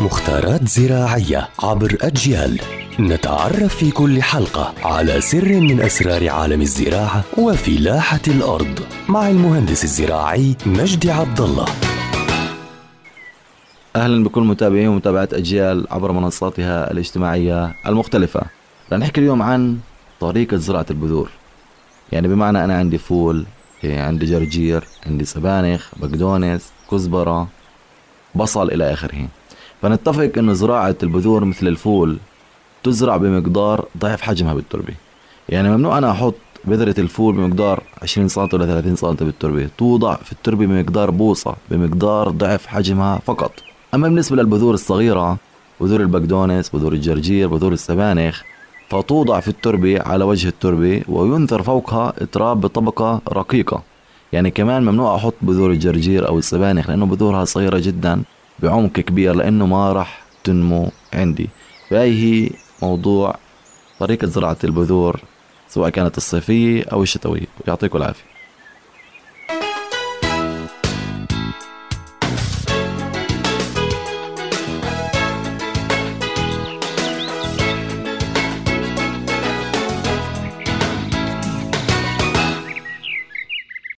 مختارات زراعية عبر أجيال. نتعرف في كل حلقة على سر من أسرار عالم الزراعة وفلاحة الأرض مع المهندس الزراعي مجدي عبد الله أهلا بكل متابعين ومتابعة أجيال عبر منصاتها الاجتماعية المختلفة. رح اليوم عن طريقة زراعة البذور. يعني بمعنى أنا عندي فول عندي جرجير عندي سبانخ بقدونس كزبرة بصل إلى آخره. فنتفق أن زراعة البذور مثل الفول تزرع بمقدار ضعف حجمها بالتربة. يعني ممنوع أنا أحط بذرة الفول بمقدار 20 سم ولا 30 سم بالتربة. توضع في التربة بمقدار بوصة بمقدار ضعف حجمها فقط. أما بالنسبة للبذور الصغيرة بذور البقدونس بذور الجرجير بذور السبانخ فتوضع في التربة على وجه التربة وينثر فوقها تراب بطبقة رقيقة. يعني كمان ممنوع أحط بذور الجرجير أو السبانخ لأنه بذورها صغيرة جدا. بعمق كبير لأنه ما راح تنمو عندي. فهي هي موضوع طريقة زراعة البذور سواء كانت الصيفية أو الشتوية. يعطيكم العافية.